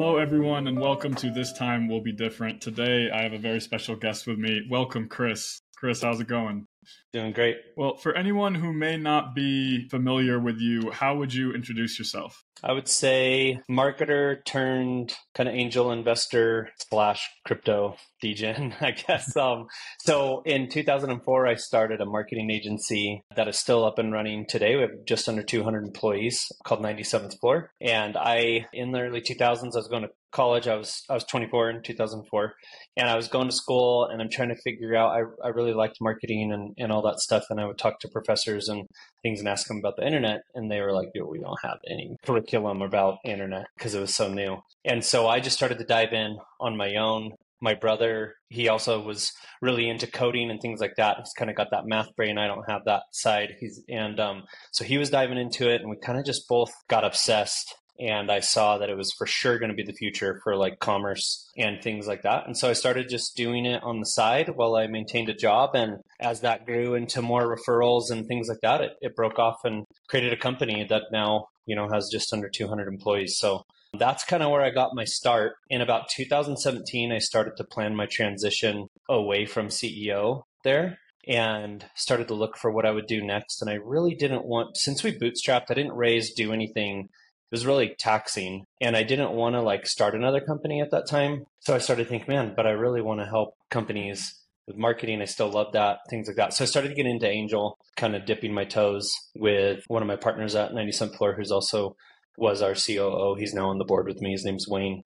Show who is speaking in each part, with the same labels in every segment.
Speaker 1: Hello, everyone, and welcome to This Time Will Be Different. Today, I have a very special guest with me. Welcome, Chris. Chris, how's it going?
Speaker 2: Doing great.
Speaker 1: Well, for anyone who may not be familiar with you, how would you introduce yourself?
Speaker 2: I would say marketer turned kind of angel investor slash crypto degen, I guess. Um, so in 2004, I started a marketing agency that is still up and running today. We have just under 200 employees called 97th Floor. And I, in the early 2000s, I was going to college. I was I was 24 in 2004, and I was going to school, and I'm trying to figure out. I, I really liked marketing and, and all that stuff, and I would talk to professors and things and ask them about the internet, and they were like, "Yo, we don't have any curriculum about internet because it was so new." And so I just started to dive in on my own. My brother, he also was really into coding and things like that. He's kind of got that math brain. I don't have that side. He's and um, so he was diving into it, and we kind of just both got obsessed and I saw that it was for sure going to be the future for like commerce and things like that. And so I started just doing it on the side while I maintained a job. And as that grew into more referrals and things like that, it, it broke off and created a company that now, you know, has just under 200 employees. So that's kind of where I got my start. In about 2017, I started to plan my transition away from CEO there and started to look for what I would do next. And I really didn't want, since we bootstrapped, I didn't raise, do anything it was really taxing and i didn't want to like start another company at that time so i started thinking man but i really want to help companies with marketing i still love that things like that. So i started to get into angel kind of dipping my toes with one of my partners at 97th floor who's also was our coo he's now on the board with me. His name's wayne.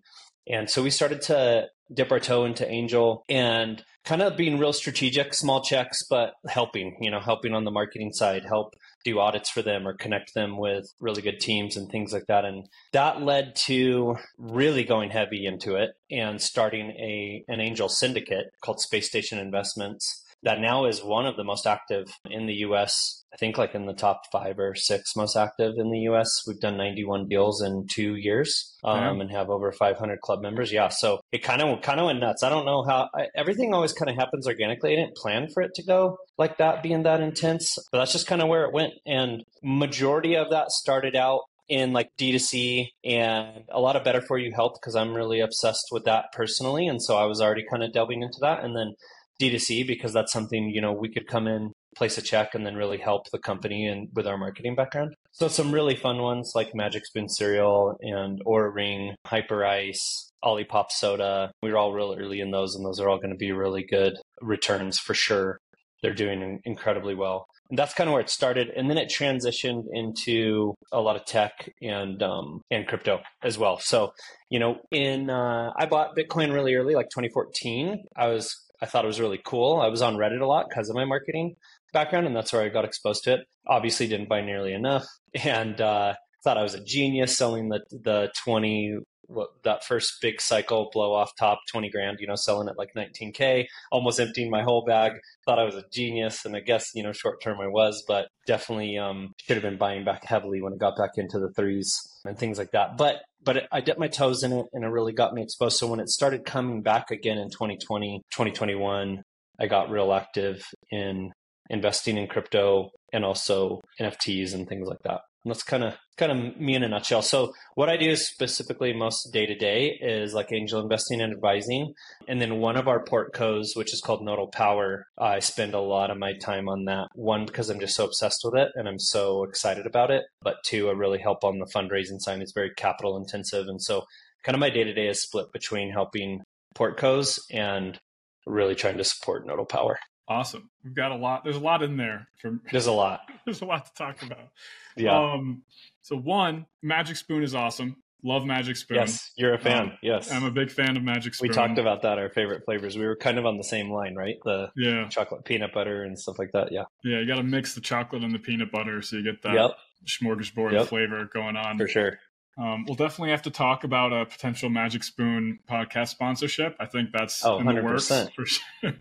Speaker 2: And so we started to dip our toe into angel and kind of being real strategic small checks but helping you know helping on the marketing side help do audits for them or connect them with really good teams and things like that. And that led to really going heavy into it and starting a an angel syndicate called Space Station Investments that now is one of the most active in the US I think like in the top five or six most active in the US. We've done 91 deals in two years um, and have over 500 club members. Yeah. So it kind of, kind of went nuts. I don't know how I, everything always kind of happens organically. I didn't plan for it to go like that, being that intense, but that's just kind of where it went. And majority of that started out in like D2C and a lot of better for you health because I'm really obsessed with that personally. And so I was already kind of delving into that. And then D2C because that's something, you know, we could come in place a check and then really help the company and with our marketing background. So some really fun ones like Magic Spoon cereal and Oura Ring, Hyperice, Olipop soda. We were all real early in those and those are all going to be really good returns for sure. They're doing incredibly well. And that's kind of where it started, and then it transitioned into a lot of tech and um, and crypto as well. So, you know, in uh, I bought Bitcoin really early, like 2014. I was I thought it was really cool. I was on Reddit a lot because of my marketing background, and that's where I got exposed to it. Obviously, didn't buy nearly enough, and uh, thought I was a genius selling the the twenty what, that first big cycle blow off top 20 grand you know selling it like 19k almost emptying my whole bag. Thought i was a genius and i guess you know short term i was but definitely um, should have been buying back heavily when it got back into the threes and things like that. But but i dipped my toes in it and it really got me exposed. So when it started coming back again in 2020 2021 i got real active in investing in crypto and also NFTs and things like that. And that's kind of kind of me in a nutshell. So what I do specifically most day to day is like angel investing and advising. And then one of our portcos, which is called Nodal Power, I spend a lot of my time on that. One, because I'm just so obsessed with it and I'm so excited about it. But two, I really help on the fundraising side. It's very capital intensive. And so kind of my day to day is split between helping portcos and really trying to support Nodal Power.
Speaker 1: Awesome. We've got a lot. There's a lot in there. From
Speaker 2: there's a lot.
Speaker 1: there's a lot to talk about.
Speaker 2: Yeah.
Speaker 1: Um, so one, Magic Spoon is awesome. Love Magic Spoon.
Speaker 2: Yes, you're a fan.
Speaker 1: Um,
Speaker 2: yes,
Speaker 1: I'm a big fan of Magic Spoon.
Speaker 2: We talked about that. Our favorite flavors. We were kind of on the same line, right? The
Speaker 1: yeah,
Speaker 2: chocolate peanut butter and stuff like that. Yeah.
Speaker 1: Yeah, you got to mix the chocolate and the peanut butter so you get that
Speaker 2: yep.
Speaker 1: smorgasbord
Speaker 2: yep.
Speaker 1: flavor going on.
Speaker 2: For sure.
Speaker 1: Um, we'll definitely have to talk about a potential Magic Spoon podcast sponsorship. I think that's
Speaker 2: oh,
Speaker 1: in
Speaker 2: 100%.
Speaker 1: the works for sure.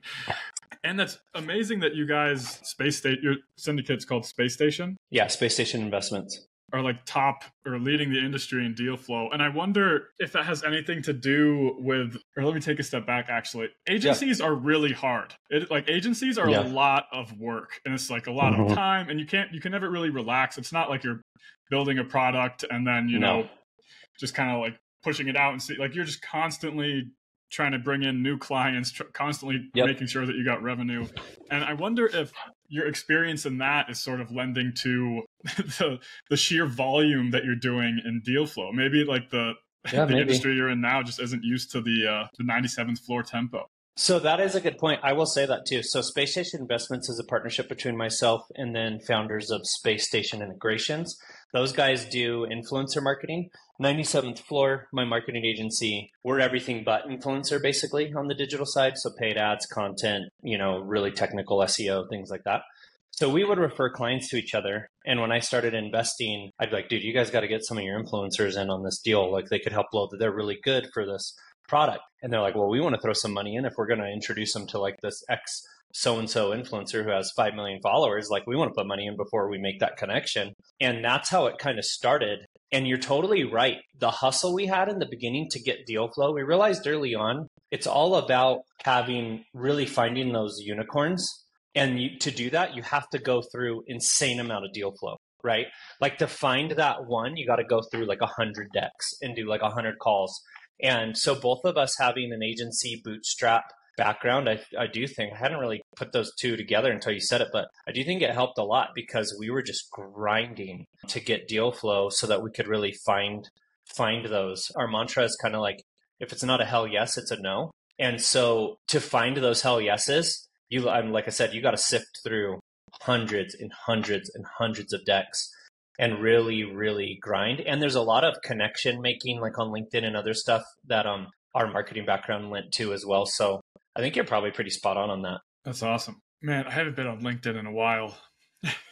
Speaker 1: and that's amazing that you guys space state your syndicate's called Space Station.
Speaker 2: Yeah, Space Station Investments
Speaker 1: are like top or leading the industry in deal flow. And I wonder if that has anything to do with, or let me take a step back actually. Agencies yeah. are really hard. It, like agencies are yeah. a lot of work and it's like a lot mm-hmm. of time and you can't, you can never really relax. It's not like you're building a product and then, you
Speaker 2: no.
Speaker 1: know, just kind of like pushing it out and see like you're just constantly trying to bring in new clients, tr- constantly yep. making sure that you got revenue. And I wonder if your experience in that is sort of lending to the the sheer volume that you're doing in deal flow. Maybe like the yeah, the maybe. industry you're in now just isn't used to the uh, the 97th floor tempo.
Speaker 2: So that is a good point. I will say that too. So Space Station Investments is a partnership between myself and then founders of Space Station Integrations. Those guys do influencer marketing. 97th floor, my marketing agency, we're everything but influencer basically on the digital side. So paid ads, content, you know, really technical SEO, things like that. So we would refer clients to each other. And when I started investing, I'd be like, dude, you guys got to get some of your influencers in on this deal. Like they could help load that they're really good for this product. And they're like, well, we want to throw some money in if we're going to introduce them to like this X so and so influencer who has 5 million followers. Like, we want to put money in before we make that connection. And that's how it kind of started. And you're totally right. The hustle we had in the beginning to get deal flow, we realized early on it's all about having really finding those unicorns. And you, to do that, you have to go through insane amount of deal flow right? Like to find that one, you got to go through like a hundred decks and do like a hundred calls and so both of us having an agency bootstrap background, I, I do think I hadn't really put those two together until you said it, but I do think it helped a lot because we were just grinding to get deal flow so that we could really find find those. Our mantra is kind of like if it's not a hell yes, it's a no. And so to find those hell yeses, you I'm like I said, you got to sift through hundreds and hundreds and hundreds of decks and really, really grind. And there's a lot of connection making, like on LinkedIn and other stuff that um our marketing background lent to as well. So I think you're probably pretty spot on on that.
Speaker 1: That's awesome, man. I haven't been on LinkedIn in a while.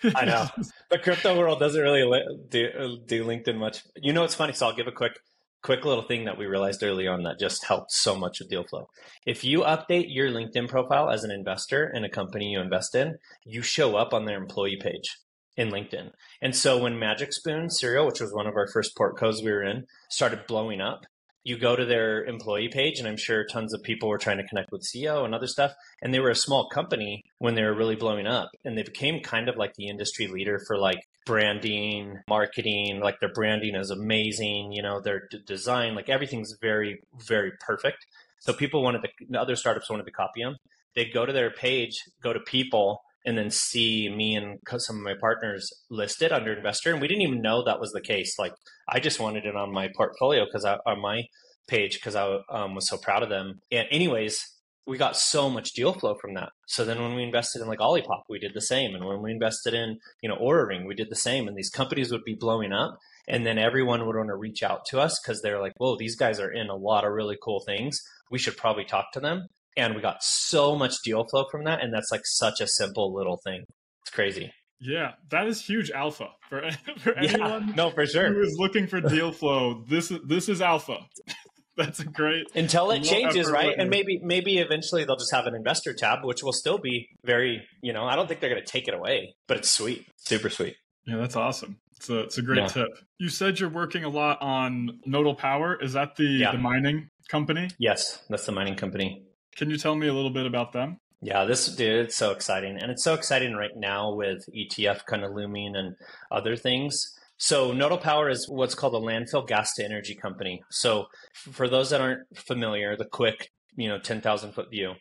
Speaker 2: I know the crypto world doesn't really do, do LinkedIn much. You know, it's funny. So I'll give a quick quick little thing that we realized early on that just helped so much with deal flow. If you update your LinkedIn profile as an investor in a company you invest in, you show up on their employee page in LinkedIn. And so when Magic Spoon cereal, which was one of our first portcos we were in, started blowing up, you go to their employee page, and I'm sure tons of people were trying to connect with CEO and other stuff. And they were a small company when they were really blowing up. And they became kind of like the industry leader for like branding, marketing. Like their branding is amazing. You know, their d- design, like everything's very, very perfect. So people wanted to, other startups wanted to copy them. They'd go to their page, go to people, and then see me and some of my partners listed under investor. And we didn't even know that was the case. Like I just wanted it on my portfolio because I on my page because I um, was so proud of them. And anyways, we got so much deal flow from that. So then when we invested in like Olipop, we did the same. And when we invested in, you know, Oura Ring, we did the same. And these companies would be blowing up. And then everyone would want to reach out to us because they're like, whoa, these guys are in a lot of really cool things. We should probably talk to them and we got so much deal flow from that and that's like such a simple little thing. It's crazy.
Speaker 1: Yeah that is huge alpha for, for anyone
Speaker 2: yeah, no for sure.
Speaker 1: who is looking for deal flow this is this is alpha. That's a great
Speaker 2: until it changes right? and maybe maybe eventually they'll just have an investor tab which will still be very you know i don't think they're going to take it away but it's sweet. Super sweet.
Speaker 1: Yeah that's awesome. It's a, it's a great yeah. tip. You said you're working a lot on nodal power. Is that the yeah. the mining company?
Speaker 2: Yes that's the mining company
Speaker 1: can you tell me a little bit about them?
Speaker 2: Yeah, this dude, it's so exciting. And it's so exciting right now with ETF kind of looming and other things. So, Nodal Power is what's called a landfill gas to energy company. So, for those that aren't familiar, the quick, you know, 10,000 foot view,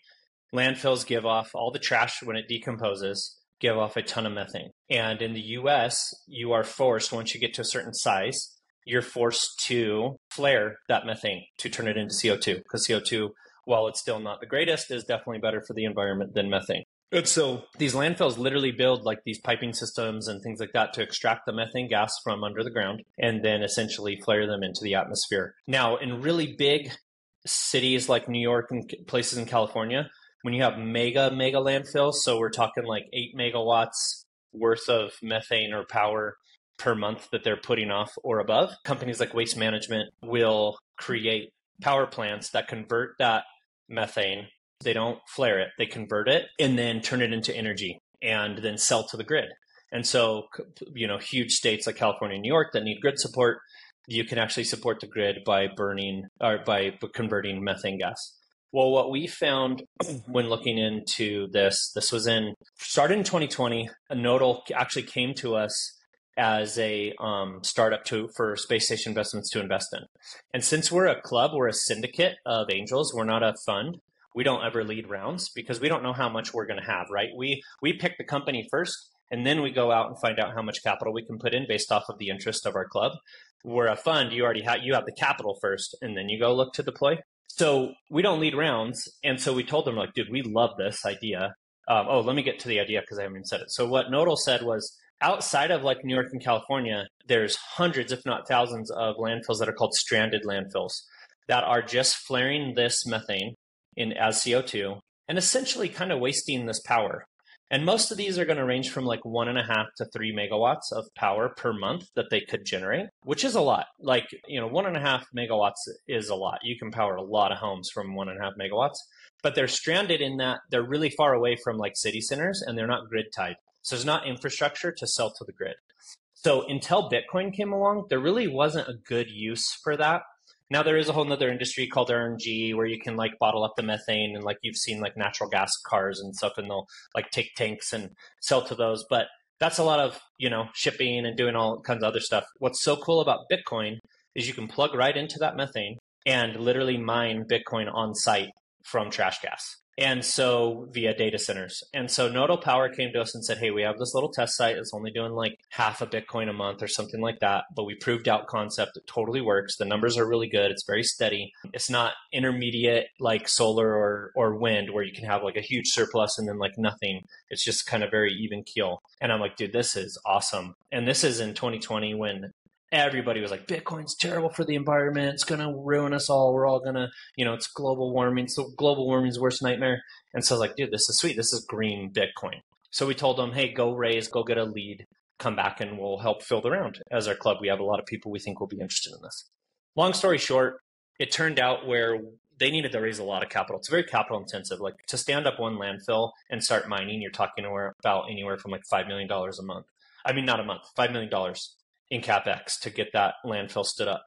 Speaker 2: landfills give off all the trash when it decomposes, give off a ton of methane. And in the US, you are forced, once you get to a certain size, you're forced to flare that methane to turn it into CO2 because CO2 while it's still not the greatest, is definitely better for the environment than methane. And so these landfills literally build like these piping systems and things like that to extract the methane gas from under the ground and then essentially flare them into the atmosphere. Now, in really big cities like New York and places in California, when you have mega, mega landfills, so we're talking like eight megawatts worth of methane or power per month that they're putting off or above, companies like Waste Management will create power plants that convert that methane. They don't flare it, they convert it and then turn it into energy and then sell to the grid. And so, you know, huge states like California and New York that need grid support, you can actually support the grid by burning or by converting methane gas. Well, what we found when looking into this, this was in started in 2020. A nodal actually came to us as a um, startup to for space station investments to invest in. And since we're a club, we're a syndicate of angels. We're not a fund. We don't ever lead rounds because we don't know how much we're going to have. Right? We we pick the company first, and then we go out and find out how much capital we can put in based off of the interest of our club. We're a fund. You already have you have the capital first, and then you go look to deploy. So we don't lead rounds, and so we told them like, dude, we love this idea. Um, oh, let me get to the idea because I haven't even said it. So what Nodal said was outside of like New York and California, there's hundreds, if not thousands, of landfills that are called stranded landfills that are just flaring this methane in as CO2 and essentially kind of wasting this power. And most of these are going to range from like one and a half to three megawatts of power per month that they could generate, which is a lot. Like, you know, one and a half megawatts is a lot. You can power a lot of homes from one and a half megawatts, but they're stranded in that they're really far away from like city centers and they're not grid tied. So there's not infrastructure to sell to the grid. So until Bitcoin came along, there really wasn't a good use for that. Now there is a whole other industry called RNG where you can like bottle up the methane and like you've seen like natural gas cars and stuff and they'll like take tanks and sell to those. But that's a lot of, you know, shipping and doing all kinds of other stuff. What's so cool about Bitcoin is you can plug right into that methane and literally mine Bitcoin on site from trash gas and so via data centers. And so Nodal Power came to us and said, "Hey, we have this little test site It's only doing like half a Bitcoin a month or something like that, but we proved out concept. It totally works. The numbers are really good. It's very steady. It's not intermediate like solar or or wind where you can have like a huge surplus and then like nothing. It's just kind of very even keel." And I'm like, "Dude, this is awesome." And this is in 2020 when everybody was like, Bitcoin's terrible for the environment. It's going to ruin us all. We're all going to, you know, it's global warming. So global warming's worst nightmare. And so I was like, dude, this is sweet. This is green Bitcoin. So we told them, hey, go raise, go get a lead, come back and we'll help fill the round. As our club, we have a lot of people we think will be interested in this. Long story short, it turned out where they needed to raise a lot of capital. It's very capital intensive. Like to stand up one landfill and start mining, you're talking about anywhere from like $5 million a month. I mean, not a month, $5 million in capex to get that landfill stood up.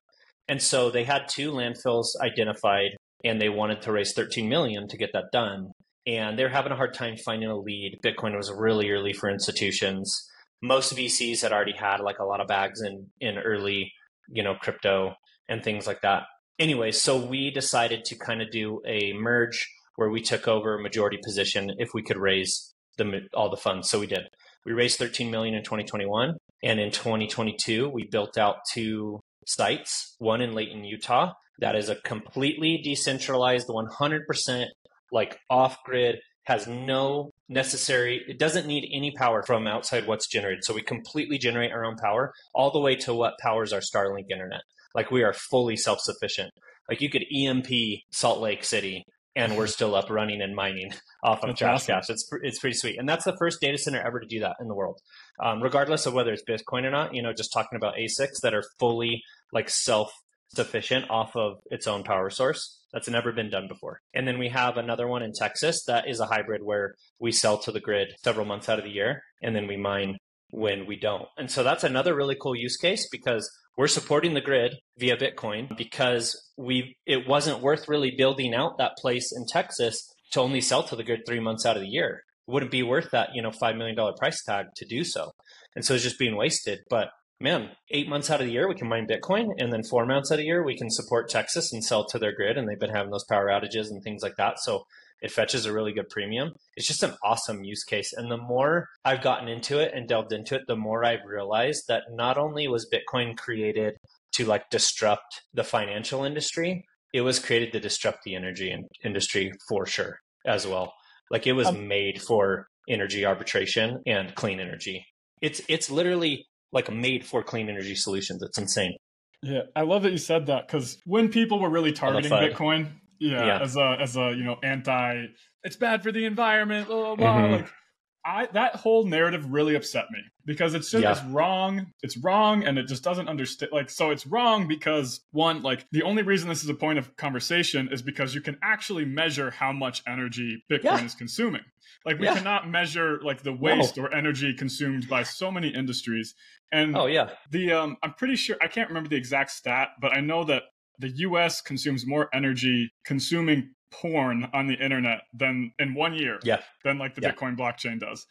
Speaker 2: And so they had two landfills identified and they wanted to raise 13 million to get that done. And they're having a hard time finding a lead. Bitcoin was really early for institutions. Most VCs had already had like a lot of bags in in early, you know, crypto and things like that. Anyway, so we decided to kind of do a merge where we took over a majority position if we could raise the all the funds. So we did. We raised 13 million in 2021, and in 2022 we built out two sites, one in Layton, Utah, that is a completely decentralized 100% like off grid has no necessary it doesn't need any power from outside what's generated. So we completely generate our own power all the way to what powers our starlink internet. Like we are fully self-sufficient. Like you could emp salt lake city and we're still up running and mining off of trash gas. It's it's pretty sweet, and that's the first data center ever to do that in the world, um, regardless of whether it's Bitcoin or not. You know, just talking about ASICs that are fully like self sufficient off of its own power source. That's never been done before. And then we have another one in Texas that is a hybrid where we sell to the grid several months out of the year, and then we mine when we don't. And so that's another really cool use case because we're supporting the grid via Bitcoin because we it wasn't worth really building out that place in Texas to only sell to the grid three months out of the year. It wouldn't be worth that, you know, five million dollar price tag to do so. And so it's just being wasted. But man, eight months out of the year we can mine Bitcoin, and then four months out of the year we can support Texas and sell to their grid. And they've been having those power outages and things like that. So it fetches a really good premium. It's just an awesome use case. And the more I've gotten into it and delved into it, the more I've realized that not only was Bitcoin created to like disrupt the financial industry, it was created to disrupt the energy industry for sure as well. Like it was um, made for energy arbitration and clean energy. It's it's literally like made for clean energy solutions. It's insane.
Speaker 1: Yeah, I love that you said that because when people were really targeting Bitcoin, yeah, yeah, as a as a you know anti, it's bad for the environment, blah blah blah. Mm-hmm. Like I that whole narrative really upset me because it's just yeah. it's wrong. It's wrong and it just doesn't understand like so it's wrong because one like the only reason this is a point of conversation is because you can actually measure how much energy Bitcoin yeah. is consuming. Like we cannot measure like the waste no. or energy consumed by so many industries. And
Speaker 2: oh yeah,
Speaker 1: the um I'm pretty sure I can't remember the exact stat, but I know that the US consumes more energy consuming porn on the internet than in one year
Speaker 2: yeah.
Speaker 1: than like the
Speaker 2: yeah.
Speaker 1: Bitcoin blockchain does.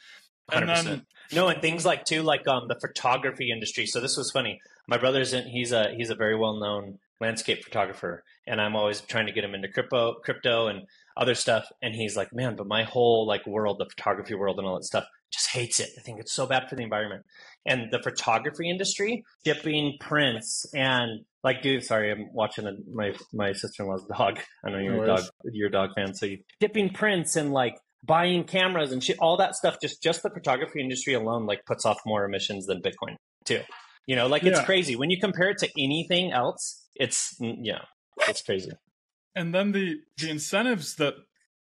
Speaker 2: Hundred percent. No, and things like too, like um the photography industry. So this was funny. My brother's in. He's a he's a very well known landscape photographer, and I'm always trying to get him into crypto, crypto, and other stuff. And he's like, man, but my whole like world, the photography world, and all that stuff, just hates it. I think it's so bad for the environment. And the photography industry, shipping prints and like, dude, sorry, I'm watching a, my my sister in law's dog. I know you're no a dog, you're a dog fan, so you dipping prints and like buying cameras and shit, all that stuff. Just just the photography industry alone, like, puts off more emissions than Bitcoin too. You know, like it's yeah. crazy when you compare it to anything else. It's yeah, it's crazy.
Speaker 1: And then the the incentives that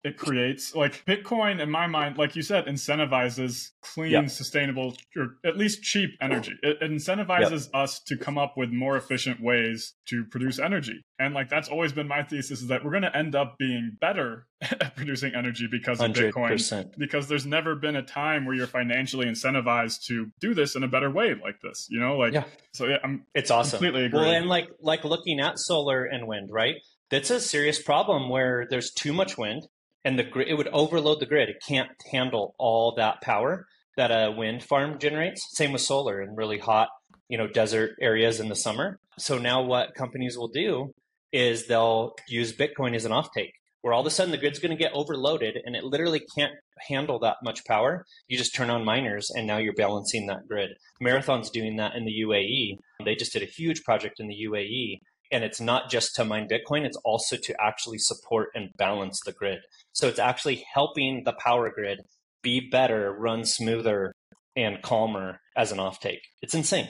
Speaker 1: it creates like bitcoin in my mind like you said incentivizes clean yep. sustainable or at least cheap energy it, incentivizes yep. us to come up with more efficient ways to produce energy and like that's always been my thesis is that we're going to end up being better at producing energy because of 100%. bitcoin because there's never been a time where you're financially incentivized to do this in a better way like this you know like yeah. so yeah i'm
Speaker 2: it's awesome completely agree. well and like like looking at solar and wind right that's a serious problem where there's too much wind and the grid, it would overload the grid. It can't handle all that power that a wind farm generates. Same with solar in really hot, you know, desert areas in the summer. So now what companies will do is they'll use Bitcoin as an offtake, where all of a sudden the grid's going to get overloaded and it literally can't handle that much power. You just turn on miners and now you're balancing that grid. Marathon's doing that in the UAE. They just did a huge project in the UAE and it's not just to mine Bitcoin, it's also to actually support and balance the grid. So it's actually helping the power grid be better, run smoother, and calmer as an offtake. It's insane.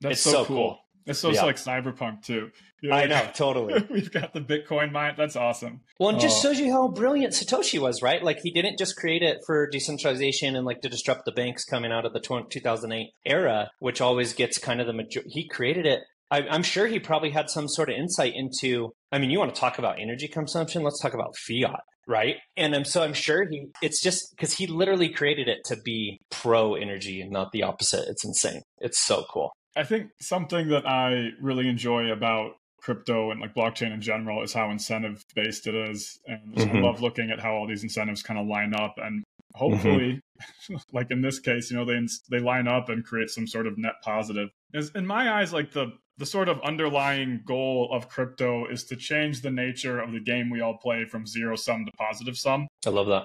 Speaker 1: That's it's so, so cool. cool. It's so yeah. like cyberpunk too.
Speaker 2: I know, totally.
Speaker 1: We've got the Bitcoin mine. That's awesome.
Speaker 2: Well, it just oh. shows you how brilliant Satoshi was, right? Like he didn't just create it for decentralization and like to disrupt the banks coming out of the 2008 era, which always gets kind of the major. He created it I, am sure he probably had some sort of insight into. I mean, you want to talk about energy consumption? Let's talk about fiat, right? And um, so I'm sure he. It's just because he literally created it to be pro energy and not the opposite. It's insane. It's so cool.
Speaker 1: I think something that I really enjoy about crypto and like blockchain in general is how incentive based it is and mm-hmm. I love looking at how all these incentives kind of line up and hopefully mm-hmm. like in this case you know they they line up and create some sort of net positive is in my eyes like the the sort of underlying goal of crypto is to change the nature of the game we all play from zero sum to positive sum.
Speaker 2: I love that.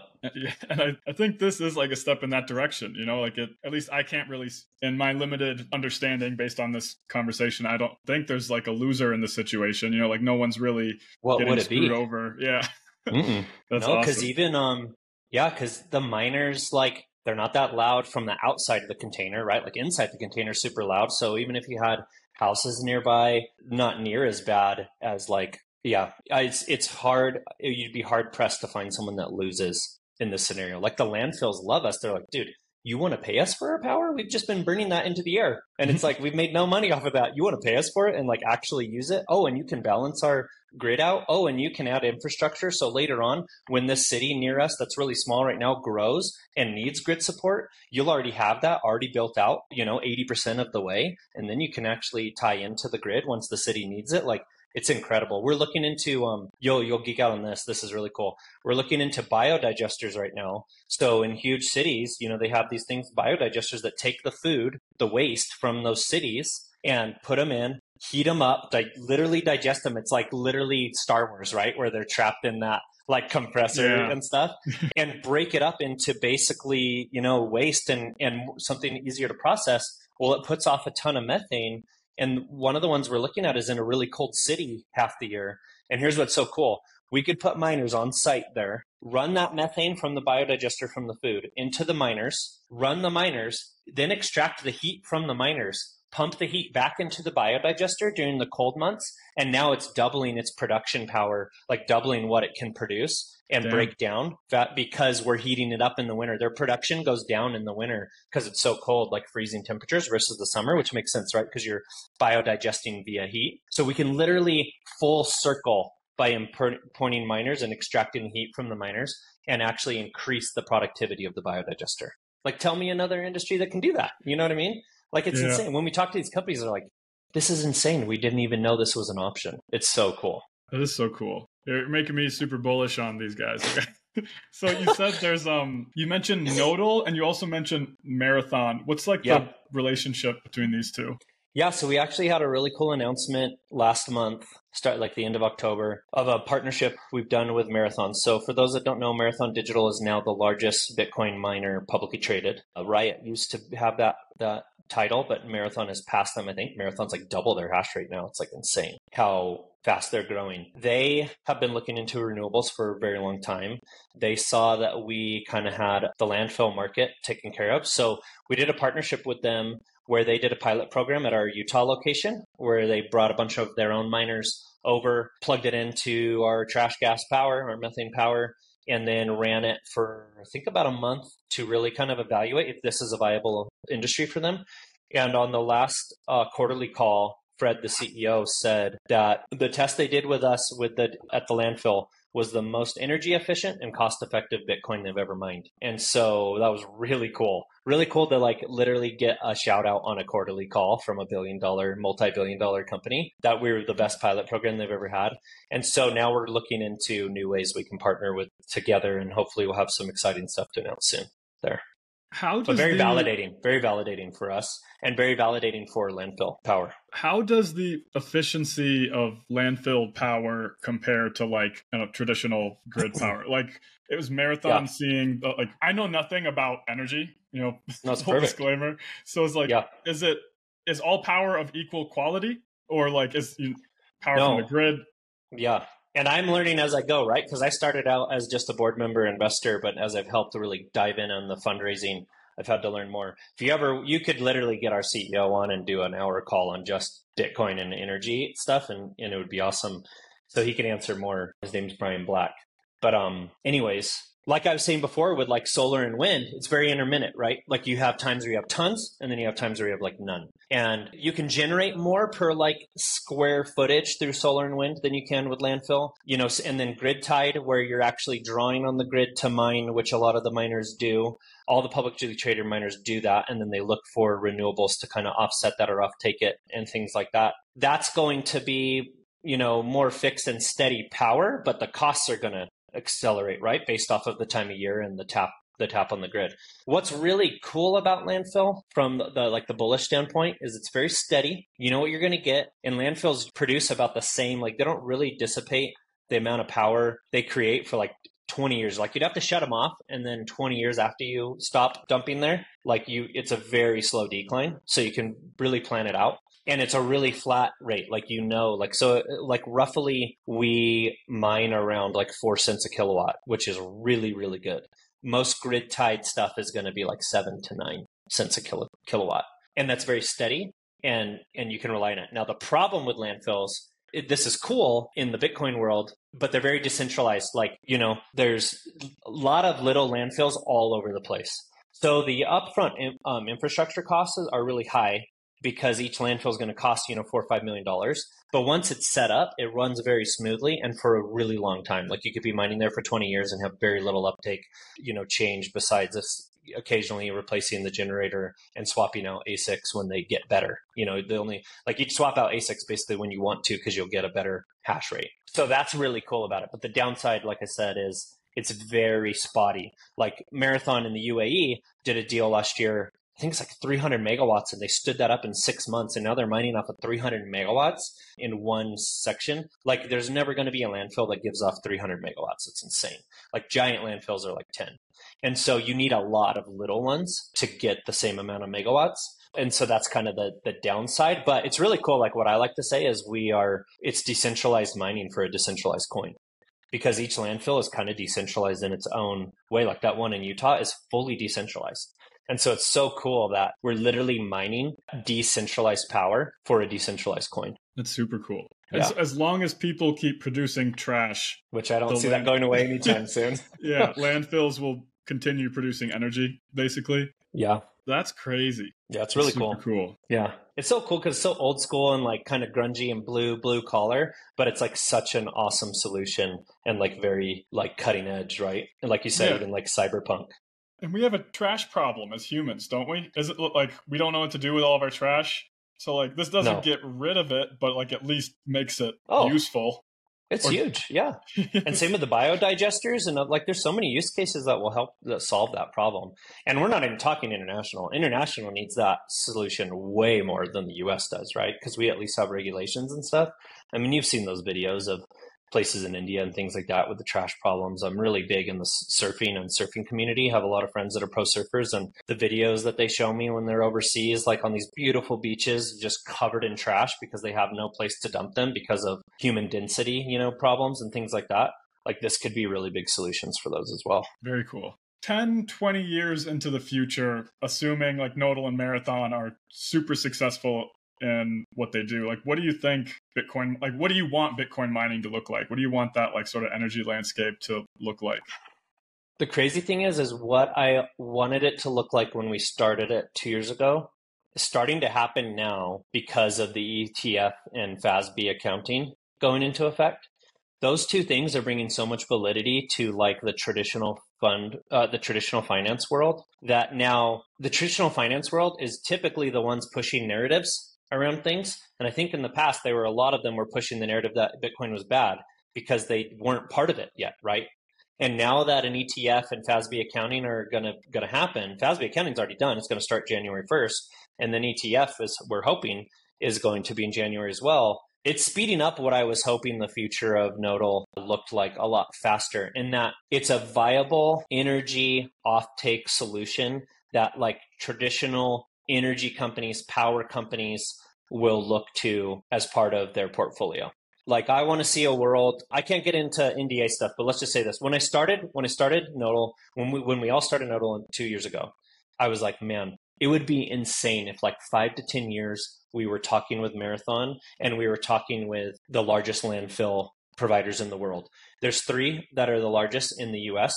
Speaker 1: And I, I think this is like a step in that direction. You know, like it, at least I can't really, in my limited understanding based on this conversation, I don't think there's like a loser in the situation. You know, like no one's really
Speaker 2: what
Speaker 1: getting
Speaker 2: would it
Speaker 1: screwed
Speaker 2: be?
Speaker 1: over. Yeah.
Speaker 2: no, because awesome. even, um, yeah, because the miners, like, they're not that loud from the outside of the container, right? Like inside the container, super loud. So even if you had houses nearby, not near as bad as like yeah, it's it's hard. You'd be hard pressed to find someone that loses in this scenario. Like the landfills love us. They're like, dude, you want to pay us for our power? We've just been burning that into the air. And it's like, we've made no money off of that. You want to pay us for it and like actually use it? Oh, and you can balance our grid out. Oh, and you can add infrastructure. So later on, when this city near us that's really small right now grows and needs grid support, you'll already have that already built out, you know, 80% of the way. And then you can actually tie into the grid once the city needs it. Like it's incredible. We're looking into um yo you'll geek out on this. This is really cool. We're looking into biodigesters right now. So in huge cities, you know, they have these things biodigesters that take the food, the waste from those cities and put them in, heat them up, di- literally digest them. It's like literally Star Wars, right? Where they're trapped in that like compressor yeah. and stuff and break it up into basically, you know, waste and, and something easier to process. Well, it puts off a ton of methane and one of the ones we're looking at is in a really cold city half the year. And here's what's so cool. We could put miners on site there, run that methane from the biodigester from the food into the miners, run the miners, then extract the heat from the miners, pump the heat back into the biodigester during the cold months, and now it's doubling its production power, like doubling what it can produce and Damn. break down that because we're heating it up in the winter. Their production goes down in the winter because it's so cold, like freezing temperatures versus the summer, which makes sense, right? Because you're biodigesting via heat. So we can literally full circle by pointing miners and extracting heat from the miners and actually increase the productivity of the biodigester. Like, tell me another industry that can do that. You know what I mean? Like, it's yeah. insane. When we talk to these companies, they're like, this is insane. We didn't even know this was an option. It's so cool.
Speaker 1: That is so cool. You're making me super bullish on these guys. so you said there's um you mentioned nodal and you also mentioned marathon. What's like yeah. the relationship between these two?
Speaker 2: Yeah, so we actually had a really cool announcement last month, start like the end of October, of a partnership we've done with Marathon. So for those that don't know, Marathon Digital is now the largest Bitcoin miner publicly traded. Uh, Riot used to have that that title, but Marathon has passed them. I think Marathon's like double their hash rate now. It's like insane how fast they're growing. They have been looking into renewables for a very long time. They saw that we kind of had the landfill market taken care of. So we did a partnership with them where they did a pilot program at our Utah location where they brought a bunch of their own miners over, plugged it into our trash gas power, our methane power, and then ran it for I think about a month to really kind of evaluate if this is a viable industry for them. And on the last uh, quarterly call, Fred, the CEO, said that the test they did with us with the at the landfill was the most energy efficient and cost effective Bitcoin they've ever mined. And so that was really cool. Really cool to like literally get a shout out on a quarterly call from a billion dollar, multi billion dollar company that we were the best pilot program they've ever had. And so now we're looking into new ways we can partner with together and hopefully we'll have some exciting stuff to announce soon there.
Speaker 1: How does
Speaker 2: but very
Speaker 1: the,
Speaker 2: validating, very validating for us, and very validating for landfill power.
Speaker 1: How does the efficiency of landfill power compare to like you know, traditional grid power? like it was marathon yeah. seeing uh, like I know nothing about energy, you know,
Speaker 2: no, full
Speaker 1: disclaimer. So it's like, yeah. is it is all power of equal quality, or like is you, power no. from the grid?
Speaker 2: Yeah, and I'm learning as I go, right? Because I started out as just a board member investor, but as I've helped to really dive in on the fundraising, I've had to learn more. If you ever, you could literally get our CEO on and do an hour call on just Bitcoin and energy stuff, and, and it would be awesome. So he can answer more. His name's Brian Black. But um, anyways, like I was saying before with like solar and wind, it's very intermittent, right? Like you have times where you have tons and then you have times where you have like none. And you can generate more per like square footage through solar and wind than you can with landfill, you know, and then grid tied where you're actually drawing on the grid to mine, which a lot of the miners do. All the publicly traded miners do that. And then they look for renewables to kind of offset that or off take it and things like that. That's going to be you know more fixed and steady power but the costs are going to accelerate, right? Based off of the time of year and the tap the tap on the grid. What's really cool about landfill from the, the, like the bullish standpoint is it's very steady. You know what you're going to get and landfills produce about the same like they don't really dissipate the amount of power they create for like 20 years like you'd have to shut them off and then 20 years after you stop dumping there like you it's a very slow decline so you can really plan it out and it's a really flat rate like you know like so like roughly we mine around like four cents a kilowatt which is really really good. Most grid tied stuff is going to be like seven to nine cents a kilo, kilowatt and that's very steady and and you can rely on it. Now the problem with landfills it, this is cool in the bitcoin world but they're very decentralized. Like you know there's a lot of little landfills all over the place. So the upfront um, infrastructure costs are really high because each landfill is going to cost you know four or five million dollars. But once it's set up, it runs very smoothly and for a really long time. Like you could be mining there for 20 years and have very little uptake, you know, change besides this occasionally replacing the generator and swapping out ASICs when they get better. You know, the only like you swap out ASICs basically when you want to because you'll get a better hash rate. So that's really cool about it. But the downside, like I said, is it's very spotty. Like Marathon in the UAE did a deal last year I think it's like 300 megawatts, and they stood that up in six months, and now they're mining off of 300 megawatts in one section. Like, there's never going to be a landfill that gives off 300 megawatts. It's insane. Like, giant landfills are like 10. And so you need a lot of little ones to get the same amount of megawatts. And so that's kind of the, the downside. But it's really cool. Like, what I like to say is we are, it's decentralized mining for a decentralized coin because each landfill is kind of decentralized in its own way. Like that one in Utah is fully decentralized. And so it's so cool that we're literally mining decentralized power for a decentralized coin.
Speaker 1: That's super cool. As, yeah. as long as people keep producing trash,
Speaker 2: which I don't see land- that going away anytime soon.
Speaker 1: yeah, landfills will continue producing energy, basically.
Speaker 2: Yeah.
Speaker 1: That's crazy.
Speaker 2: Yeah, it's really
Speaker 1: cool.
Speaker 2: Cool. Yeah, it's so cool because it's so old school and like kind of grungy and blue, blue collar, but it's like such an awesome solution and like very like cutting edge, right? And like you said, yeah. even like cyberpunk.
Speaker 1: And we have a trash problem as humans, don't we? Does it look like we don't know what to do with all of our trash? So like this doesn't no. get rid of it, but like at least makes it oh. useful.
Speaker 2: It's or, huge, yeah. and same with the biodigesters, and uh, like there's so many use cases that will help that solve that problem. And we're not even talking international. International needs that solution way more than the U.S. does, right? Because we at least have regulations and stuff. I mean, you've seen those videos of places in India and things like that with the trash problems. I'm really big in the surfing and surfing community. I have a lot of friends that are pro surfers and the videos that they show me when they're overseas, like on these beautiful beaches, just covered in trash because they have no place to dump them because of human density, you know, problems and things like that. Like this could be really big solutions for those as well.
Speaker 1: Very cool. 10, 20 years into the future, assuming like Nodal and Marathon are super successful and what they do. Like, what do you think Bitcoin, like, what do you want Bitcoin mining to look like? What do you want that, like, sort of energy landscape to look like?
Speaker 2: The crazy thing is, is what I wanted it to look like when we started it two years ago is starting to happen now because of the ETF and FASB accounting going into effect. Those two things are bringing so much validity to like the traditional fund, uh, the traditional finance world that now the traditional finance world is typically the ones pushing narratives around things. And I think in the past, there were a lot of them were pushing the narrative that Bitcoin was bad because they weren't part of it yet, right? And now that an ETF and FASB accounting are gonna gonna happen, FASB accounting's already done. It's gonna start January first, and then ETF is we're hoping is going to be in January as well. It's speeding up what I was hoping the future of Nodal looked like a lot faster. In that it's a viable energy offtake solution that like traditional energy companies, power companies will look to as part of their portfolio. Like I want to see a world. I can't get into NDA stuff, but let's just say this: when I started, when I started Nodal, when we when we all started Nodal two years ago, I was like, man, it would be insane if like five to ten years we were talking with Marathon and we were talking with the largest landfill providers in the world. There's three that are the largest in the U.S.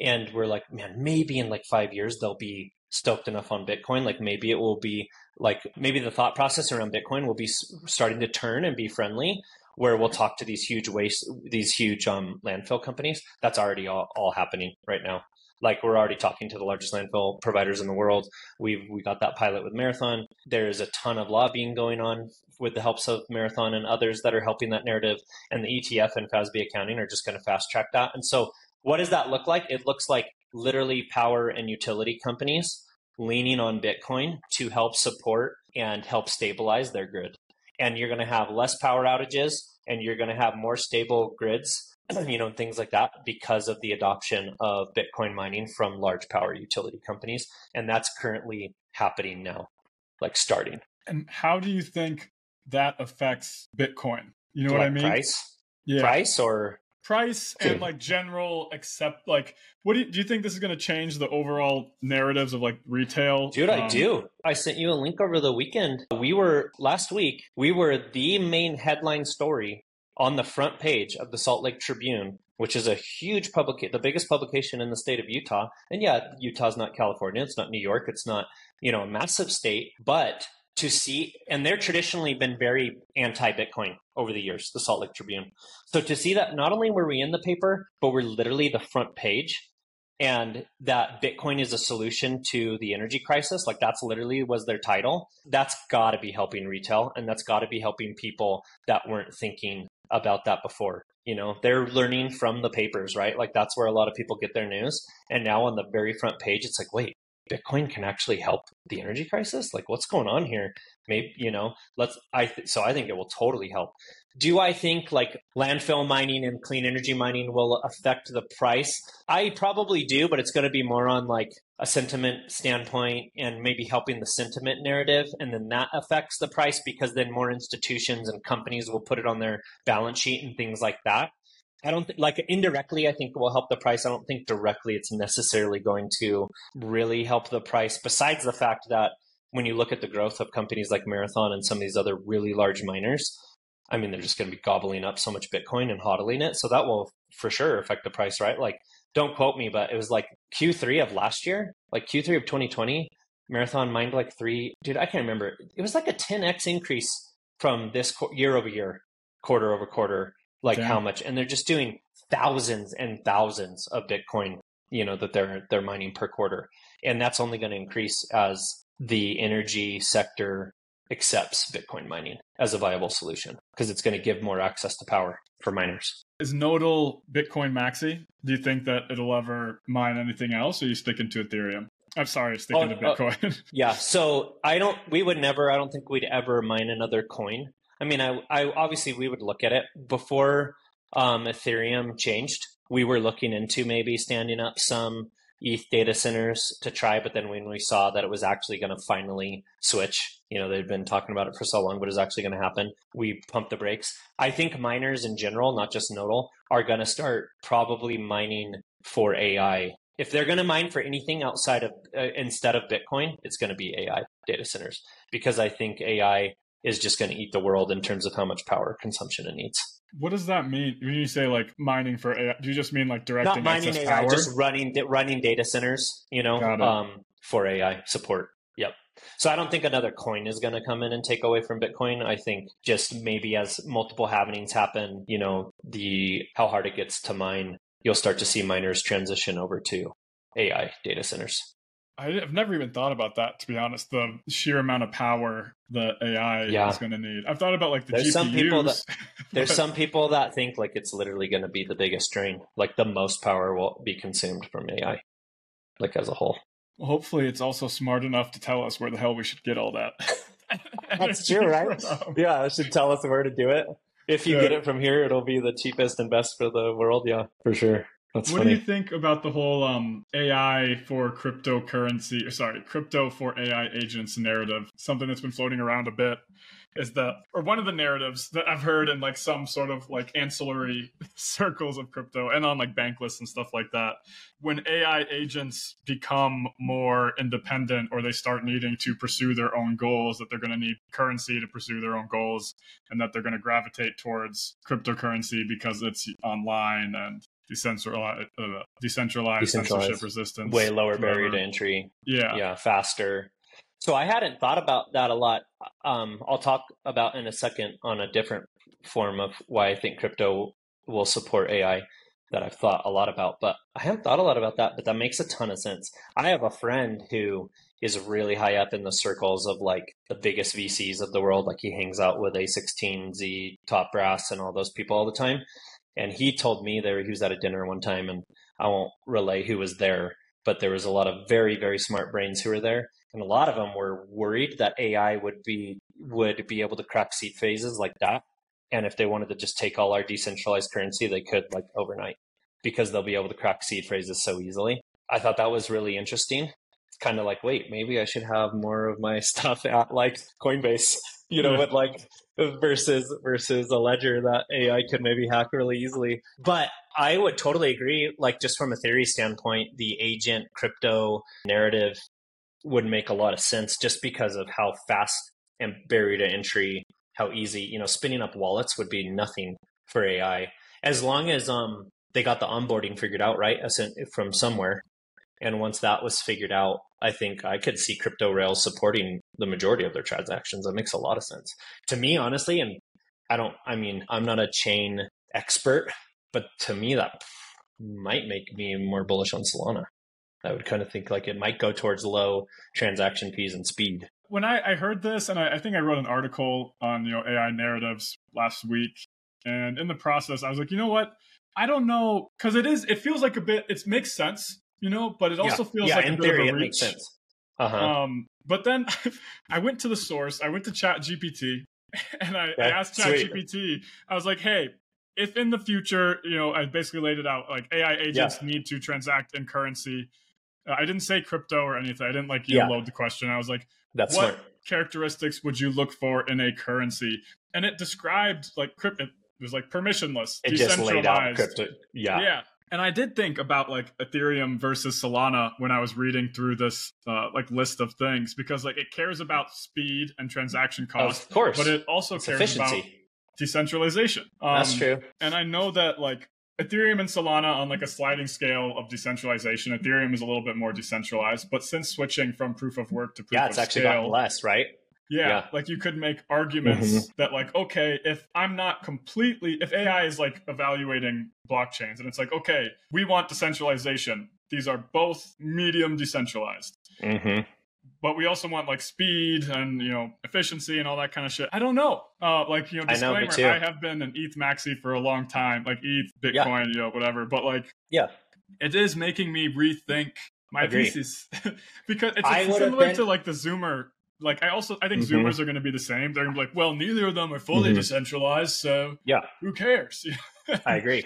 Speaker 2: And we're like, man, maybe in like five years they'll be stoked enough on Bitcoin, like maybe it will be like maybe the thought process around Bitcoin will be starting to turn and be friendly, where we'll talk to these huge waste, these huge um, landfill companies. That's already all, all happening right now. Like we're already talking to the largest landfill providers in the world. We've we got that pilot with Marathon. There's a ton of lobbying going on with the helps of Marathon and others that are helping that narrative. And the ETF and FASB accounting are just going to fast track that. And so, what does that look like? It looks like literally power and utility companies leaning on Bitcoin to help support and help stabilize their grid. And you're going to have less power outages and you're going to have more stable grids, you know, things like that because of the adoption of Bitcoin mining from large power utility companies. And that's currently happening now, like starting.
Speaker 1: And how do you think that affects Bitcoin? You know like what I mean?
Speaker 2: Price? Yeah. Price or
Speaker 1: price and like general accept like what do you, do you think this is going to change the overall narratives of like retail?
Speaker 2: Dude um, i do. I sent you a link over the weekend. We were last week we were the main headline story on the front page of the salt lake tribune which is a huge publication the biggest publication in the state of utah. And yeah utah's not california it's not new york it's not you know a massive state but to see, and they're traditionally been very anti Bitcoin over the years, the Salt Lake Tribune. So to see that not only were we in the paper, but we're literally the front page and that Bitcoin is a solution to the energy crisis, like that's literally was their title, that's got to be helping retail and that's got to be helping people that weren't thinking about that before. You know, they're learning from the papers, right? Like that's where a lot of people get their news. And now on the very front page, it's like, wait, Bitcoin can actually help the energy crisis? Like, what's going on here? Maybe you know, let's. I th- so I think it will totally help. Do I think like landfill mining and clean energy mining will affect the price? I probably do, but it's going to be more on like a sentiment standpoint and maybe helping the sentiment narrative, and then that affects the price because then more institutions and companies will put it on their balance sheet and things like that. I don't think, like indirectly, I think it will help the price. I don't think directly it's necessarily going to really help the price, besides the fact that when you look at the growth of companies like Marathon and some of these other really large miners, I mean, they're just going to be gobbling up so much Bitcoin and hodling it. So that will for sure affect the price, right? Like, don't quote me, but it was like Q3 of last year, like Q3 of 2020, Marathon mined like three, dude, I can't remember. It was like a 10x increase from this year over year, quarter over quarter like Damn. how much and they're just doing thousands and thousands of bitcoin you know that they're they're mining per quarter and that's only going to increase as the energy sector accepts Bitcoin mining as a viable solution because it's going to give more access to power for miners.
Speaker 1: Is Nodal Bitcoin maxi? Do you think that it'll ever mine anything else, or are you sticking to Ethereum? I'm sorry, sticking oh, to uh, Bitcoin.
Speaker 2: Yeah, so I don't. We would never. I don't think we'd ever mine another coin. I mean, I, I obviously we would look at it before um, Ethereum changed. We were looking into maybe standing up some ETH data centers to try, but then when we saw that it was actually going to finally switch, you know, they've been talking about it for so long, but it's actually going to happen, we pumped the brakes. I think miners in general, not just Nodal, are going to start probably mining for AI. If they're going to mine for anything outside of uh, instead of Bitcoin, it's going to be AI data centers because I think AI is just going to eat the world in terms of how much power consumption it needs.
Speaker 1: What does that mean when you say like mining for AI? Do you just mean like directing
Speaker 2: Not mining AI,
Speaker 1: power?
Speaker 2: just running running data centers, you know, um, for AI support. Yep. So I don't think another coin is going to come in and take away from Bitcoin. I think just maybe as multiple happenings happen, you know, the how hard it gets to mine, you'll start to see miners transition over to AI data centers.
Speaker 1: I've never even thought about that to be honest. The sheer amount of power the AI yeah. is going to need. I've thought about like the there's GPUs.
Speaker 2: Some people that, there's but... some people that think like it's literally going to be the biggest drain. Like the most power will be consumed from AI, like as a whole.
Speaker 1: Well, hopefully, it's also smart enough to tell us where the hell we should get all that.
Speaker 2: That's true, right? Yeah, it should tell us where to do it. If you yeah. get it from here, it'll be the cheapest and best for the world. Yeah, for sure.
Speaker 1: That's what funny. do you think about the whole um, AI for cryptocurrency, or sorry, crypto for AI agents narrative? Something that's been floating around a bit is that, or one of the narratives that I've heard in like some sort of like ancillary circles of crypto and on like bank lists and stuff like that. When AI agents become more independent or they start needing to pursue their own goals, that they're going to need currency to pursue their own goals and that they're going to gravitate towards cryptocurrency because it's online and decentralized, uh, decentralized, decentralized, censorship resistance,
Speaker 2: way lower barrier to entry.
Speaker 1: Yeah,
Speaker 2: yeah, faster. So I hadn't thought about that a lot. Um, I'll talk about in a second on a different form of why I think crypto will support AI that I've thought a lot about, but I haven't thought a lot about that. But that makes a ton of sense. I have a friend who is really high up in the circles of like the biggest VCs of the world. Like he hangs out with A16Z, Top Brass, and all those people all the time. And he told me there he was at a dinner one time, and I won't relay who was there, but there was a lot of very very smart brains who were there, and a lot of them were worried that AI would be would be able to crack seed phrases like that, and if they wanted to just take all our decentralized currency, they could like overnight because they'll be able to crack seed phrases so easily. I thought that was really interesting. Kind of like, wait, maybe I should have more of my stuff at like Coinbase, you know, with like versus versus a ledger that AI could maybe hack really easily. But I would totally agree. Like just from a theory standpoint, the agent crypto narrative would make a lot of sense just because of how fast and barrier to entry, how easy, you know, spinning up wallets would be nothing for AI. As long as um they got the onboarding figured out right from somewhere. And once that was figured out, I think I could see crypto rails supporting the majority of their transactions. That makes a lot of sense to me, honestly. And I don't, I mean, I'm not a chain expert, but to me, that might make me more bullish on Solana. I would kind of think like it might go towards low transaction fees and speed.
Speaker 1: When I, I heard this, and I, I think I wrote an article on you know AI narratives last week, and in the process, I was like, you know what? I don't know because it is. It feels like a bit. It makes sense you know, but it also
Speaker 2: yeah.
Speaker 1: feels
Speaker 2: yeah,
Speaker 1: like
Speaker 2: in
Speaker 1: a bit
Speaker 2: theory,
Speaker 1: of a
Speaker 2: reach. It makes sense.
Speaker 1: Uh-huh. Um, but then I went to the source. I went to Chat GPT, and I, I asked Chat GPT. I was like, "Hey, if in the future, you know, I basically laid it out like AI agents yeah. need to transact in currency. Uh, I didn't say crypto or anything. I didn't like you yeah. load the question. I was like,
Speaker 2: That's
Speaker 1: what
Speaker 2: smart.
Speaker 1: characteristics would you look for in a currency? And it described like crypto. It was like permissionless, it
Speaker 2: just laid out crypto. Yeah,
Speaker 1: yeah. And I did think about like Ethereum versus Solana when I was reading through this uh, like list of things because like it cares about speed and transaction cost,
Speaker 2: of course,
Speaker 1: but it also
Speaker 2: it's
Speaker 1: cares
Speaker 2: efficiency.
Speaker 1: about decentralization.
Speaker 2: Um, That's true.
Speaker 1: And I know that like Ethereum and Solana on like a sliding scale of decentralization, Ethereum is a little bit more decentralized, but since switching from proof of work to proof of stake
Speaker 2: yeah, it's
Speaker 1: of
Speaker 2: actually
Speaker 1: scale,
Speaker 2: gotten less, right?
Speaker 1: Yeah, yeah, like you could make arguments mm-hmm. that like okay, if I'm not completely if AI is like evaluating blockchains and it's like okay, we want decentralization. These are both medium decentralized.
Speaker 2: Mm-hmm.
Speaker 1: but we also want like speed and you know efficiency and all that kind of shit. I don't know. Uh, like you know, disclaimer: I, know, I have been an ETH maxi for a long time, like ETH, Bitcoin, yeah. you know, whatever. But like,
Speaker 2: yeah,
Speaker 1: it is making me rethink my Agreed. thesis because it's, it's similar been... to like the Zoomer. Like I also I think mm-hmm. Zoomers are going to be the same. They're going to be like, well, neither of them are fully mm-hmm. decentralized, so
Speaker 2: yeah,
Speaker 1: who cares?
Speaker 2: I agree.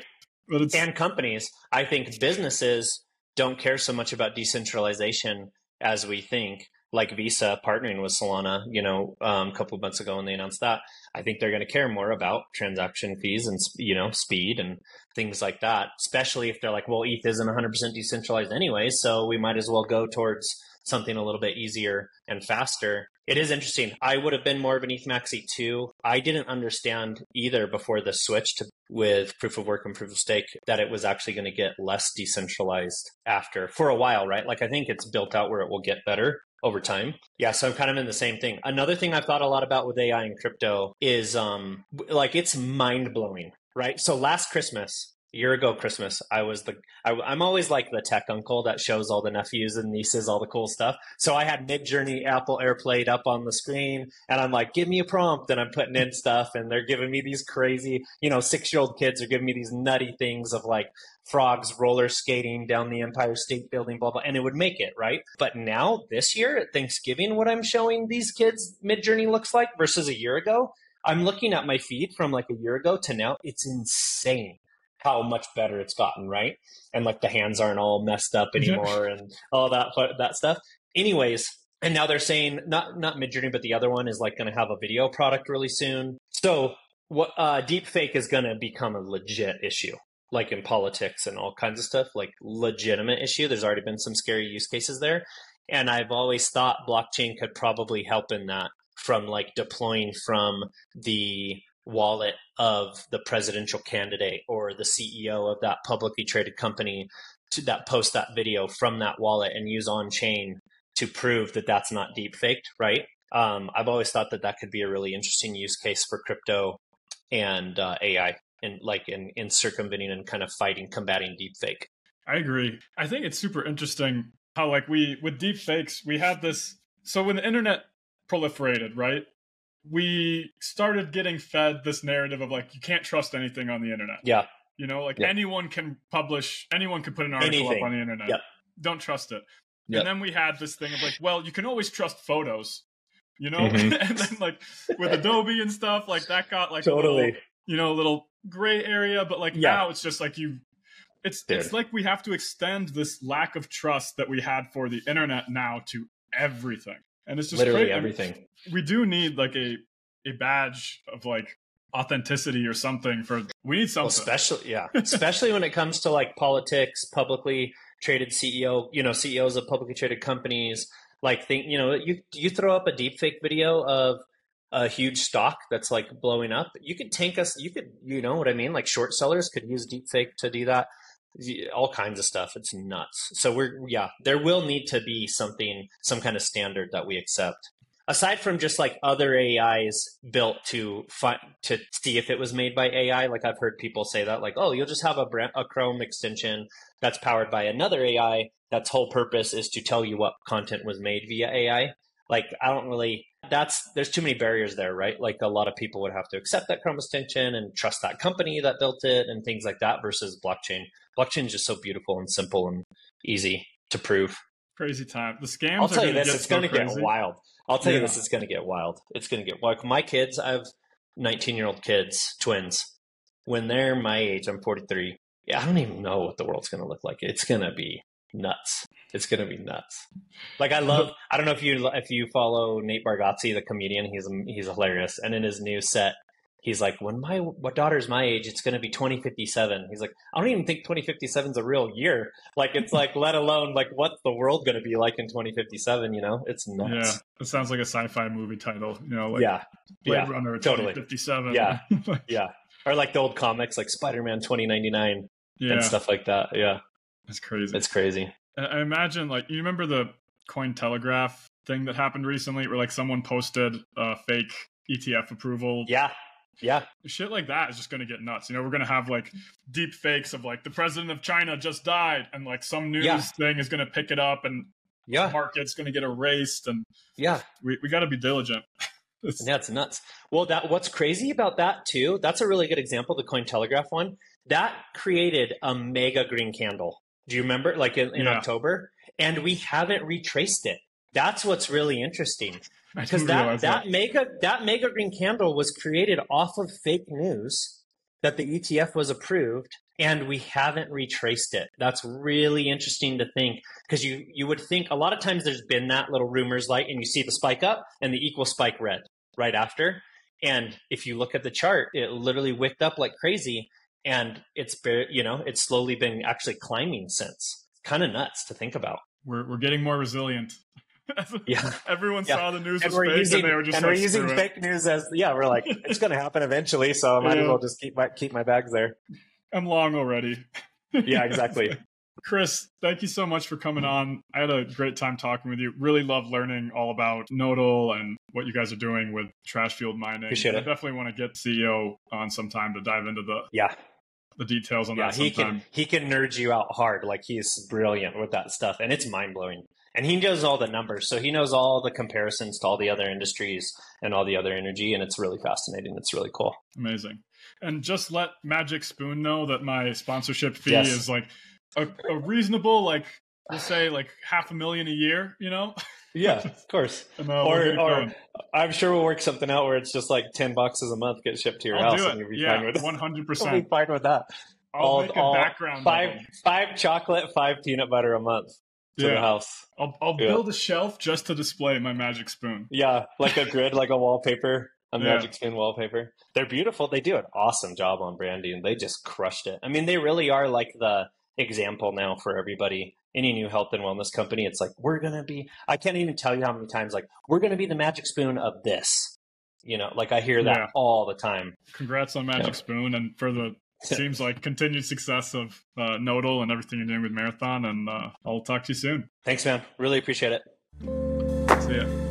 Speaker 2: But it's... and companies, I think businesses don't care so much about decentralization as we think like Visa partnering with Solana, you know, um, a couple of months ago when they announced that, I think they're going to care more about transaction fees and you know speed and things like that. Especially if they're like, well, ETH isn't 100% decentralized anyway, so we might as well go towards something a little bit easier and faster. It is interesting. I would have been more of an ETH Maxi too. I didn't understand either before the switch to with proof of work and proof of stake that it was actually going to get less decentralized after for a while, right? Like I think it's built out where it will get better over time. Yeah, so I'm kind of in the same thing. Another thing I've thought a lot about with AI and crypto is um like it's mind blowing, right? So last Christmas, year ago Christmas, I was the I, am always like the tech uncle that shows all the nephews and nieces all the cool stuff. So I had Midjourney Apple AirPlay up on the screen, and I'm like, give me a prompt, and I'm putting in stuff, and they're giving me these crazy, you know, six year old kids are giving me these nutty things of like frogs roller skating down the Empire State Building, blah blah, and it would make it right. But now this year at Thanksgiving, what I'm showing these kids Midjourney looks like versus a year ago. I'm looking at my feed from like a year ago to now. It's insane how much better it's gotten, right? And like the hands aren't all messed up anymore and all that that stuff. Anyways, and now they're saying not not Midjourney, but the other one is like going to have a video product really soon. So what uh, deep fake is going to become a legit issue, like in politics and all kinds of stuff, like legitimate issue. There's already been some scary use cases there, and I've always thought blockchain could probably help in that from like deploying from the wallet of the presidential candidate or the CEO of that publicly traded company to that post that video from that wallet and use on chain to prove that that's not deep faked, right? Um, I've always thought that that could be a really interesting use case for crypto and uh, AI and like in, in circumventing and kind of fighting, combating deep fake.
Speaker 1: I agree. I think it's super interesting how like we with deep fakes we had this. So when the internet proliferated, right? We started getting fed this narrative of like you can't trust anything on the internet.
Speaker 2: Yeah.
Speaker 1: You know, like anyone can publish, anyone can put an article anything. up on the internet. Yep. Don't trust it. Yep. And then we had this thing of like, well, you can always trust photos. You know, mm-hmm. and then like with Adobe and stuff, like that got like
Speaker 2: totally,
Speaker 1: little, you know, a little gray area. But like yeah. now, it's just like you it's Dude. it's like we have to extend this lack of trust that we had for the internet now to everything and it's just
Speaker 2: literally everything.
Speaker 1: we do need like a a badge of like authenticity or something for we need something. Well,
Speaker 2: especially yeah, especially when it comes to like politics, publicly traded CEO, you know, CEOs of publicly traded companies. Like think, you know, you you throw up a deep fake video of a huge stock that's like blowing up. You could tank us. You could, you know what I mean? Like short sellers could use deep fake to do that all kinds of stuff. It's nuts. So we're yeah, there will need to be something, some kind of standard that we accept. Aside from just like other AIs built to find to see if it was made by AI, like I've heard people say that, like, oh, you'll just have a, brand- a Chrome extension that's powered by another AI that's whole purpose is to tell you what content was made via AI. Like, I don't really that's there's too many barriers there, right? Like a lot of people would have to accept that Chrome extension and trust that company that built it and things like that versus blockchain. Blockchain is just so beautiful and simple and easy to prove.
Speaker 1: Crazy time. The scams.
Speaker 2: I'll tell you this:
Speaker 1: it's
Speaker 2: so going to get wild. I'll tell yeah. you this: it's going to get wild. It's going to get like my kids. I have 19 year old kids, twins. When they're my age, I'm 43. Yeah, I don't even know what the world's going to look like. It's going to be nuts. It's gonna be nuts. Like I love. I don't know if you if you follow Nate Bargatze, the comedian. He's he's hilarious. And in his new set, he's like, when my what daughter's my age, it's gonna be 2057. He's like, I don't even think 2057 is a real year. Like it's like, let alone like what's the world gonna be like in 2057? You know, it's nuts.
Speaker 1: Yeah, it sounds like a sci-fi movie title. You know, like
Speaker 2: yeah,
Speaker 1: Blade
Speaker 2: yeah,
Speaker 1: Runner totally. 2057.
Speaker 2: Yeah, yeah. Or like the old comics, like Spider-Man 2099 yeah. and stuff like that. Yeah.
Speaker 1: It's crazy.
Speaker 2: It's crazy.
Speaker 1: I imagine like you remember the Cointelegraph thing that happened recently where like someone posted a fake ETF approval.
Speaker 2: Yeah. Yeah.
Speaker 1: Shit like that is just going to get nuts. You know, we're going to have like deep fakes of like the president of China just died and like some news yeah. thing is going to pick it up and yeah. market's going to get erased, and
Speaker 2: yeah,
Speaker 1: we we got to be diligent.
Speaker 2: That's nuts. Well, that what's crazy about that too? That's a really good example. The Cointelegraph one that created a mega green candle. Do you remember, like in, in yeah. October? And we haven't retraced it. That's what's really interesting because that, that, that mega that mega green candle was created off of fake news that the ETF was approved and we haven't retraced it. That's really interesting to think because you you would think a lot of times there's been that little rumors light and you see the spike up and the equal spike red right after. And if you look at the chart, it literally wicked up like crazy and it's you know it's slowly been actually climbing since. Kind of nuts to think about.
Speaker 1: We're we're getting more resilient.
Speaker 2: yeah,
Speaker 1: everyone
Speaker 2: yeah.
Speaker 1: saw the news
Speaker 2: and we're using,
Speaker 1: and they were just
Speaker 2: and
Speaker 1: like,
Speaker 2: we're using fake news as yeah. We're like it's going to happen eventually, so I might yeah. as well just keep my keep my bags there.
Speaker 1: I'm long already.
Speaker 2: yeah, exactly.
Speaker 1: Chris, thank you so much for coming on. I had a great time talking with you. Really love learning all about Nodal and what you guys are doing with trash fueled mining.
Speaker 2: Appreciate it.
Speaker 1: I definitely want to get CEO on sometime to dive into the
Speaker 2: yeah
Speaker 1: the details on
Speaker 2: yeah,
Speaker 1: that. Sometime.
Speaker 2: He can he can nerd you out hard. Like he's brilliant with that stuff, and it's mind blowing. And he knows all the numbers, so he knows all the comparisons to all the other industries and all the other energy, and it's really fascinating. It's really cool.
Speaker 1: Amazing. And just let Magic Spoon know that my sponsorship fee yes. is like a, a reasonable, like we'll say, like half a million a year. You know.
Speaker 2: Yeah, of course.
Speaker 1: and, uh, or,
Speaker 2: or I'm sure we'll work something out where it's just like ten boxes a month get shipped to your
Speaker 1: I'll
Speaker 2: house,
Speaker 1: and you'll be yeah, fine with one hundred percent.
Speaker 2: You'll be fine with that.
Speaker 1: I'll all, make a all background
Speaker 2: five five chocolate, five peanut butter a month to yeah. the house.
Speaker 1: I'll, I'll yeah. build a shelf just to display my magic spoon.
Speaker 2: Yeah, like a grid, like a wallpaper, a magic spoon wallpaper. They're beautiful. They do an awesome job on branding. They just crushed it. I mean, they really are like the example now for everybody any new health and wellness company, it's like, we're going to be, I can't even tell you how many times, like, we're going to be the magic spoon of this. You know, like I hear that yeah. all the time.
Speaker 1: Congrats on Magic yeah. Spoon and for the seems like continued success of uh, Nodal and everything you're doing with Marathon. And uh, I'll talk to you soon.
Speaker 2: Thanks, man. Really appreciate it.
Speaker 1: See ya.